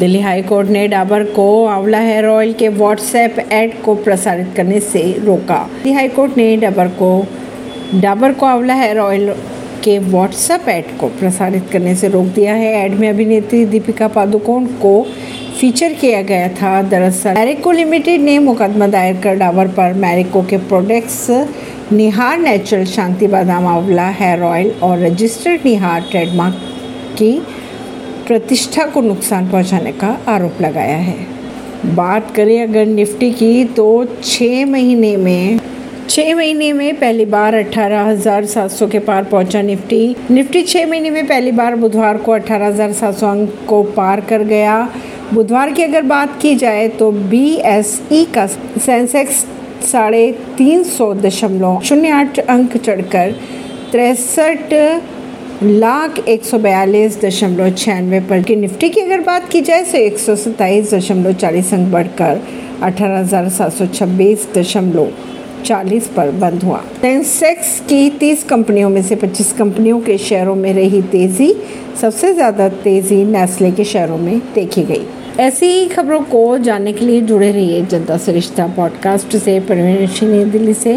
Delhi high court ने डाबर को Amla hair oil के व्हाट्सएप ऐड को प्रसारित करने से रोका। दिल्ली हाई कोर्ट ने डाबर को डाबर को आंवला हेयर ऑयल के व्हाट्सएप ऐड को प्रसारित करने से रोक दिया है। ऐड में अभिनेत्री दीपिका पादुकोण को फीचर किया गया था। दरअसल, मैरिको लिमिटेड ने मुकदमा दायर कर डाबर पर मैरिको के प्रोडक्ट्स निहार natural Shanti Badam Amla hair oil और रजिस्टर्ड निहार ट्रेडमार्क की प्रतिष्ठा को नुकसान पहुँचाने का आरोप लगाया है। बात करें अगर निफ्टी की तो छः महीने में छः महीने में पहली बार अठारह हज़ार सात सौ के पार पहुँचा निफ्टी। निफ्टी छः महीने में पहली बार बुधवार को अठारह हज़ार सात सौ अंक को पार कर गया। बुधवार की अगर बात की जाए तो बी एस ई का सेंसेक्स साढ़े तीन सौ दशमलव शून्य आठ अंक चढ़कर तिरसठ लाख एक सौ बयालीस दशमलव छियानवे पर की निफ्टी की अगर बात की जाए तो एक सौ सत्ताईस दशमलव चालीस अंक बढ़कर अठारह हज़ार सात सौ छब्बीस दशमलव चालीस पर बंद हुआ। सेंसेक्स की तीस कंपनियों में से पच्चीस कंपनियों के शेयरों में रही तेज़ी। सबसे ज़्यादा तेज़ी नेस्ले के शेयरों में देखी गई। ऐसी ही खबरों को जानने के लिए जुड़े रहिए जनता से रिश्ता पॉडकास्ट से। परवीन दिल्ली से।